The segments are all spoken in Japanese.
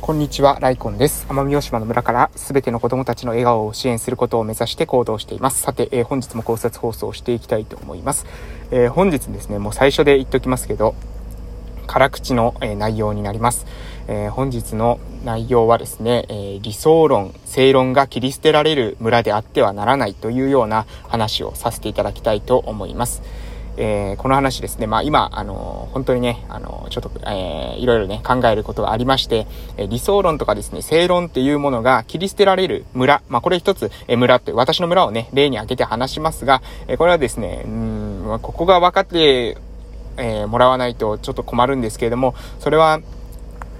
こんにちは、ライコンです。奄美大島の村からすべての子供たちの笑顔を支援することを目指して行動しています。さて、えー、本日も考察放送をしていきたいと思います。えー、本日ですね、もう最初で言っておきますけど、辛口の、えー、内容になります。え本日の内容はですね、え理想論、正論が切り捨てられる村であってはならないというような話をさせていただきたいと思います。えー、この話ですね、まあ今、あのー、本当にね、あのー、ちょっと、えー、いろいろね、考えることがありまして、え理想論とかですね、正論っていうものが切り捨てられる村、まあこれ一つ、え村って、私の村をね、例に挙げて話しますが、えこれはですね、うん、ここが分かって、えもらわないとちょっと困るんですけれども、それは、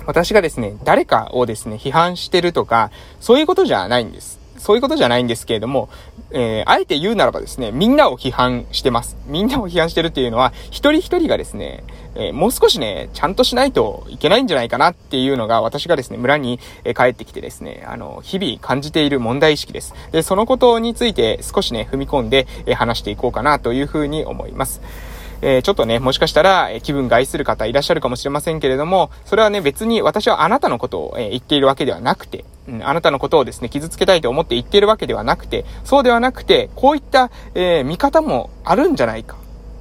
私がですね、誰かをですね、批判してるとか、そういうことじゃないんです。そういうことじゃないんですけれども、えー、あえて言うならばですね、みんなを批判してます。みんなを批判してるっていうのは、一人一人がですね、えー、もう少しね、ちゃんとしないといけないんじゃないかなっていうのが、私がですね、村に、え帰ってきてですね、あの、日々感じている問題意識です。で、そのことについて少しね、踏み込んで、え話していこうかなというふうに思います。えー、ちょっとね、もしかしたら、え気分が愛する方いらっしゃるかもしれませんけれども、それはね、別に私はあなたのことを、え言っているわけではなくて、あなたのことをですね、傷つけたいと思って言っているわけではなくて、そうではなくて、こういった、えー、見方もあるんじゃないか。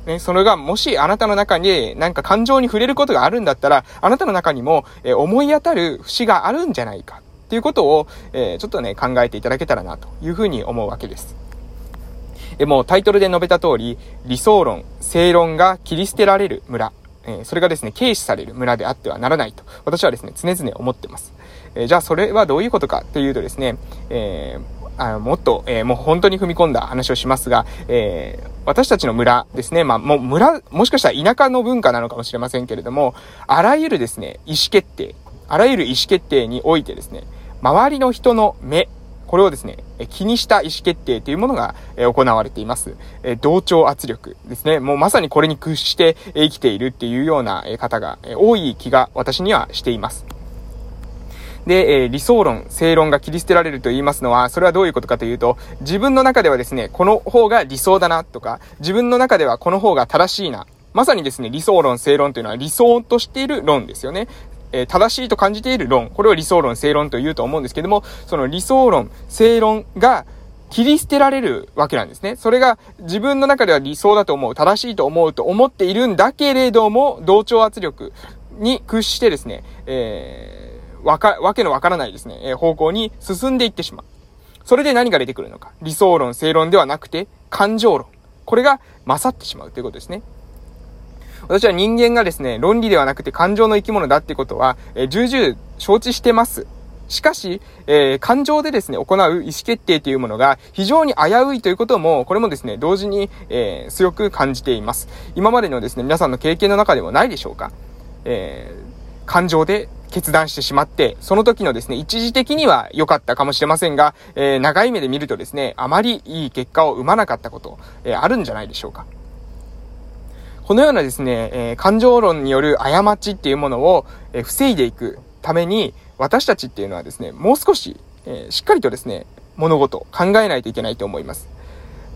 ね、それがもしあなたの中になんか感情に触れることがあるんだったら、あなたの中にも、えー、思い当たる節があるんじゃないかっていうことを、えー、ちょっとね、考えていただけたらなというふうに思うわけです。えもうタイトルで述べた通り、理想論、正論が切り捨てられる村、えそれがですね、軽視される村であってはならないと、私はですね、常々思ってます。えじゃあそれはどういうことかっていうとですね、えーあの、もっと、え、もう本当に踏み込んだ話をしますが、えー、私たちの村ですね、まあ、もう村、もしかしたら田舎の文化なのかもしれませんけれども、あらゆるですね、意思決定、あらゆる意思決定においてですね、周りの人の目、これをですね、気にした意思決定というものが行われています。同調圧力ですね。もうまさにこれに屈して生きているっていうような方が多い気が私にはしています。で、え理想論、正論が切り捨てられると言いますのは、それはどういうことかというと、自分の中ではですね、この方が理想だなとか、自分の中ではこの方が正しいな。まさにですね、理想論、正論というのは理想としている論ですよね。えー、正しいと感じている論、これを理想論、正論と言うと思うんですけども、その理想論、正論が切り捨てられるわけなんですね。それが自分の中では理想だと思う、正しいと思うと思っているんだけれども、同調圧力に屈してですね、えー、わか、わけのわからないですね、え、方向に進んでいってしまう。それで何が出てくるのか。理想論、正論ではなくて、感情論。これが勝ってしまうということですね。私は人間がですね、論理ではなくて感情の生き物だってことは、えー、重々承知してます。しかし、えー、感情でですね、行う意思決定というものが非常に危ういということも、これもですね、同時に、えー、強く感じています。今までのですね、皆さんの経験の中でもないでしょうか。えー、感情で決断してしまって、その時のですね、一時的には良かったかもしれませんが、えー、長い目で見るとですね、あまりいい結果を生まなかったこと、えー、あるんじゃないでしょうか。このようなですね、えー、感情論による過ちっていうものを、え、防いでいくために、私たちっていうのはですね、もう少し、え、しっかりとですね、物事、考えないといけないと思います。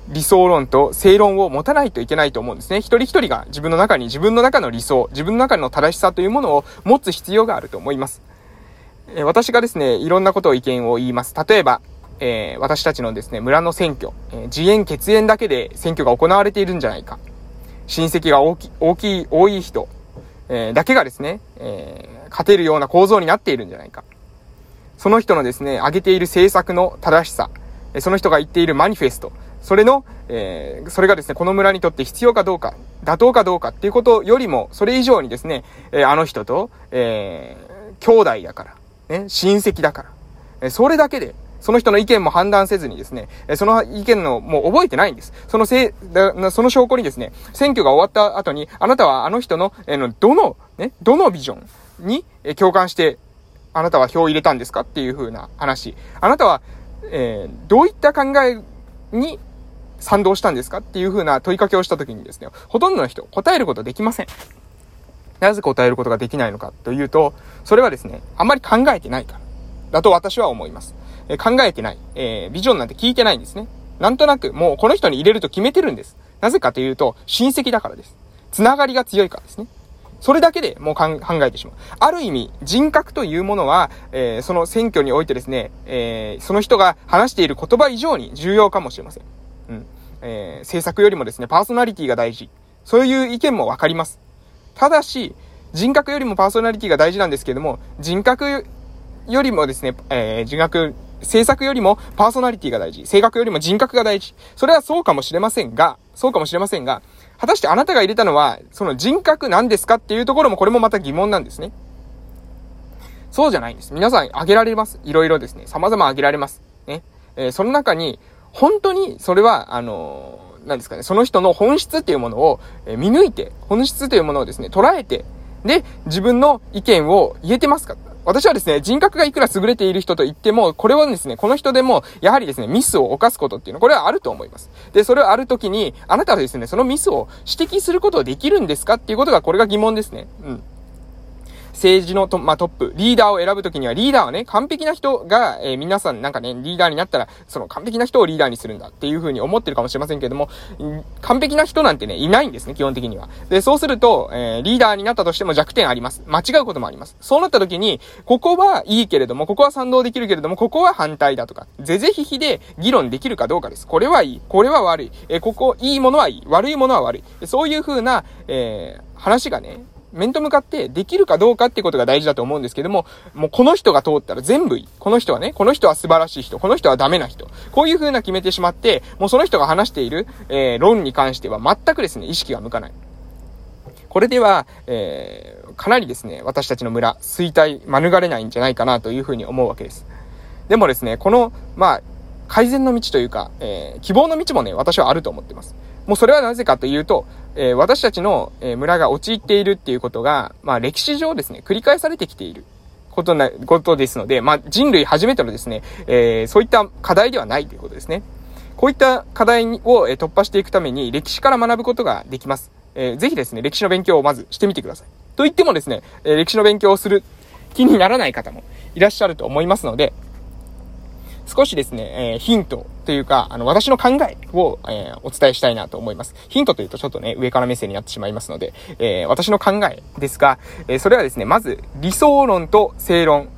理想論と正論を持たないといけないと思うんですね。一人一人が自分の中に自分の中の理想、自分の中の正しさというものを持つ必要があると思います。え私がですね、いろんなことを意見を言います。例えば、えー、私たちのですね、村の選挙、えー、自演血縁だけで選挙が行われているんじゃないか。親戚が大き大きい、多い人、えー、だけがですね、えー、勝てるような構造になっているんじゃないか。その人のですね、挙げている政策の正しさ、その人が言っているマニフェスト、それの、えー、それがですね、この村にとって必要かどうか、妥当かどうかっていうことよりも、それ以上にですね、えー、あの人と、えー、兄弟だから、ね、親戚だから、えそれだけで、その人の意見も判断せずにですね、その意見のもう覚えてないんです。そのせい、その証拠にですね、選挙が終わった後に、あなたはあの人の、えの、どの、ね、どのビジョンに共感して、あなたは票を入れたんですかっていう風な話。あなたは、え、どういった考えに賛同したんですかっていう風な問いかけをした時にですね、ほとんどの人答えることできません。なぜ答えることができないのかというと、それはですね、あんまり考えてないから。だと私は思います。え考えてない、えー、ビジョンなんて聞いてないんですね。なんとなく、もうこの人に入れると決めてるんです。なぜかというと、親戚だからです。つながりが強いからですね。それだけでもう考えてしまう。ある意味、人格というものは、えー、その選挙においてですね、えー、その人が話している言葉以上に重要かもしれません。えー、政策よりもですね、パーソナリティが大事。そういう意見もわかります。ただし、人格よりもパーソナリティが大事なんですけども、人格よりもですね、えー、人格、政策よりもパーソナリティが大事。性格よりも人格が大事。それはそうかもしれませんが、そうかもしれませんが、果たしてあなたが入れたのは、その人格なんですかっていうところもこれもまた疑問なんですね。そうじゃないんです。皆さん挙げられます。いろいろですね。様々挙げられます。ね。えー、その中に、本当にそれは、あのー、なんですかね、その人の本質っていうものを、見抜いて、本質というものをですね、捉えて、で、自分の意見を言えてますか？私はですね、人格がいくら優れている人と言っても、これはですね、この人でも、やはりですね、ミスを犯すことっていうのは、これはあると思います。で、それをある時に、あなたはですね、そのミスを指摘することができるんですか？っていうことが、これが疑問ですね。うん。政治のト,、まあ、トップ、リーダーを選ぶときには、リーダーはね、完璧な人が、えー、皆さんなんかね、リーダーになったら、その完璧な人をリーダーにするんだっていうふうに思ってるかもしれませんけれども、完璧な人なんてね、いないんですね、基本的には。で、そうすると、えー、リーダーになったとしても弱点あります。間違うこともあります。そうなったときに、ここはいいけれども、ここは賛同できるけれども、ここは反対だとか、ぜぜひひで議論できるかどうかです。これはいい、これは悪い、えー、ここ、いいものはいい、悪いものは悪い。そういうふうな、えー、話がね、面と向かってできるかどうかってことが大事だと思うんですけども、もうこの人が通ったら全部いい。この人はね、この人は素晴らしい人、この人はダメな人。こういう風な決めてしまって、もうその人が話している、えー、論に関しては全くですね、意識が向かない。これでは、えー、かなりですね、私たちの村、衰退、免れないんじゃないかなというふうに思うわけです。でもですね、この、まあ、改善の道というか、えー、希望の道もね、私はあると思ってます。もうそれはなぜかというと、え、私たちの、村が陥っているっていうことが、まあ歴史上ですね、繰り返されてきていることな、ことですので、まあ人類初めてのですね、えー、そういった課題ではないということですね。こういった課題を、突破していくために歴史から学ぶことができます。えー、ぜひですね、歴史の勉強をまずしてみてください。と言ってもですね、え歴史の勉強をする気にならない方もいらっしゃると思いますので、少しですね、えー、ヒントというか、あの、私の考えを、えー、お伝えしたいなと思います。ヒントというとちょっとね、上から目線になってしまいますので、えー、私の考えですが、えそれはですね、まず、理想論と正論。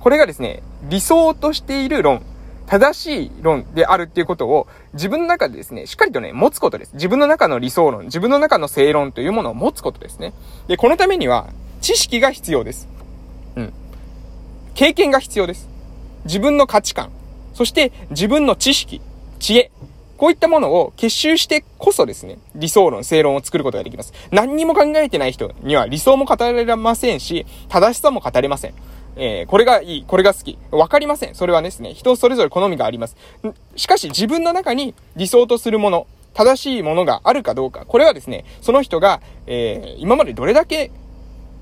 これがですね、理想としている論、正しい論であるっていうことを自分の中でですね、しっかりとね、持つことです。自分の中の理想論、自分の中の正論というものを持つことですね。で、このためには、知識が必要です。うん。経験が必要です。自分の価値観、そして自分の知識、知恵、こういったものを結集してこそですね、理想論、正論を作ることができます。何にも考えてない人には理想も語れませんし、正しさも語れません。えー、これがいい、これが好き。わかりません。それはですね、人それぞれ好みがあります。しかし自分の中に理想とするもの、正しいものがあるかどうか、これはですね、その人が、えー、今までどれだけ、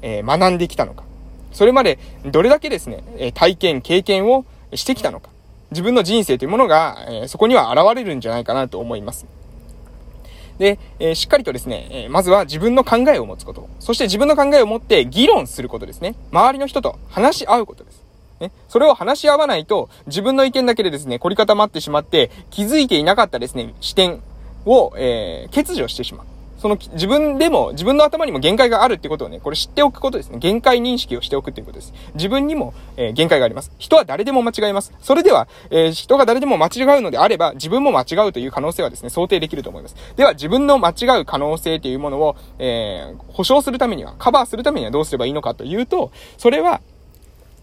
えー、学んできたのか。それまでどれだけですね、え体験、経験をしてきたのか。自分の人生というものが、えそこには現れるんじゃないかなと思います。で、えー、しっかりとですね、えー、まずは自分の考えを持つこと。そして自分の考えを持って議論することですね。周りの人と話し合うことです。ね。それを話し合わないと、自分の意見だけでですね、凝り固まってしまって、気づいていなかったですね、視点を、えー、欠如してしまう。その自分でも、自分の頭にも限界があるってことをね、これ知っておくことですね。限界認識をしておくっていうことです。自分にも、えー、限界があります。人は誰でも間違えます。それでは、えー、人が誰でも間違うのであれば、自分も間違うという可能性はですね、想定できると思います。では、自分の間違う可能性というものを、えー、保証するためには、カバーするためにはどうすればいいのかというと、それは、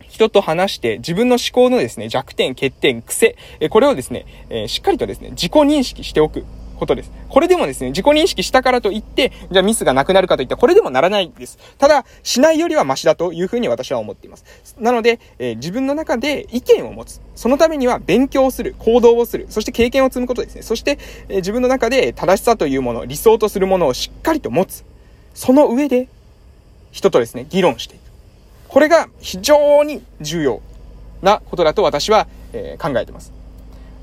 人と話して自分の思考のですね、弱点、欠点、癖、これをですね、えしっかりとですね、自己認識しておく。ことです。これでもですね、自己認識したからといって、じゃあミスがなくなるかといった、これでもならないです。ただ、しないよりはマシだというふうに私は思っています。なので、えー、自分の中で意見を持つ。そのためには勉強をする、行動をする、そして経験を積むことですね。そして、えー、自分の中で正しさというもの、理想とするものをしっかりと持つ。その上で、人とですね、議論していく。これが非常に重要なことだと私は、えー、考えています。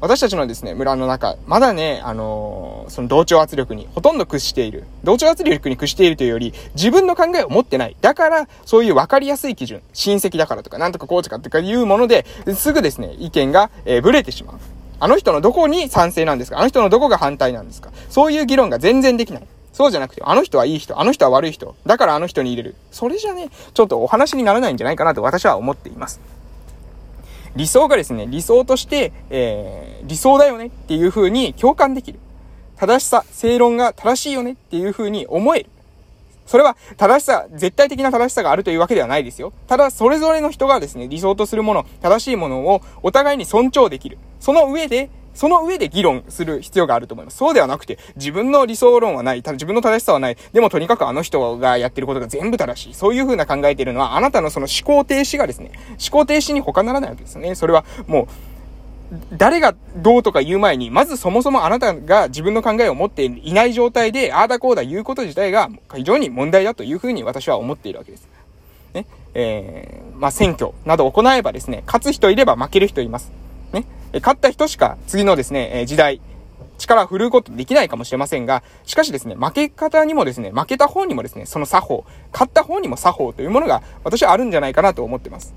私たちのですね、村の中、まだね、あのー、その同調圧力にほとんど屈している。同調圧力に屈しているというより、自分の考えを持ってない。だから、そういう分かりやすい基準、親戚だからとか、なんとかこうとかっていうもので、すぐですね、意見が、えー、ブレてしまう。あの人のどこに賛成なんですか？あの人のどこが反対なんですか？そういう議論が全然できない。そうじゃなくて、あの人はいい人、あの人は悪い人、だからあの人に入れる。それじゃね、ちょっとお話にならないんじゃないかなと私は思っています。理想がですね、理想として、えー、理想だよねっていう風に共感できる。正しさ、正論が正しいよねっていう風に思える。それは正しさ、絶対的な正しさがあるというわけではないですよ。ただ、それぞれの人がですね、理想とするもの、正しいものをお互いに尊重できる。その上で、その上で議論する必要があると思います。そうではなくて、自分の理想論はない、た自分の正しさはない、でもとにかくあの人がやってることが全部正しい。そういう風な考えているのは、あなたのその思考停止がですね、思考停止に他ならないわけですよね。それはもう、誰がどうとか言う前に、まずそもそもあなたが自分の考えを持っていない状態で、ああだこうだ言うこと自体が非常に問題だというふうに私は思っているわけです。ね。えー、まあ、選挙など行えばですね、勝つ人いれば負ける人います。ね。勝った人しか次のですね、え時代、力を振るうことできないかもしれませんが、しかしですね、負け方にもですね、負けた方にもですね、その作法、勝った方にも作法というものが私はあるんじゃないかなと思ってます。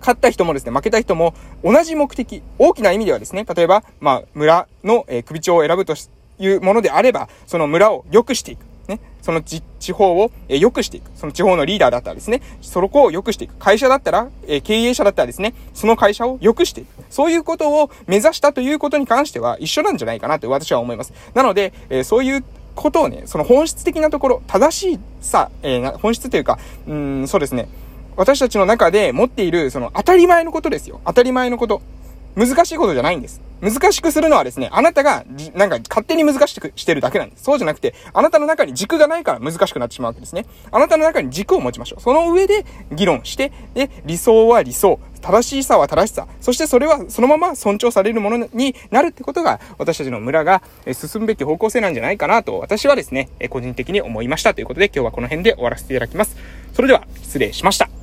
勝った人もですね、負けた人も同じ目的、大きな意味ではですね、例えば、まあ、村の、えー、首長を選ぶというものであれば、その村を良くしていく。その地方を、え、良くしていく。その地方のリーダーだったらですね、そこを良くしていく。会社だったら、え、経営者だったらですね、その会社を良くしていく。そういうことを目指したということに関しては一緒なんじゃないかなと私は思います。なので、え、そういうことをね、その本質的なところ、正しいさ、えー、本質というか、うん、そうですね、私たちの中で持っている、その当たり前のことですよ。当たり前のこと。難しいことじゃないんです。難しくするのはですね、あなたが、なんか勝手に難しくしてるだけなんです。そうじゃなくて、あなたの中に軸がないから難しくなってしまうわけですね。あなたの中に軸を持ちましょう。その上で議論して、で、理想は理想、正しさは正しさ、そしてそれはそのまま尊重されるものになるってことが、私たちの村が進むべき方向性なんじゃないかなと、私はですね、個人的に思いましたということで、今日はこの辺で終わらせていただきます。それでは、失礼しました。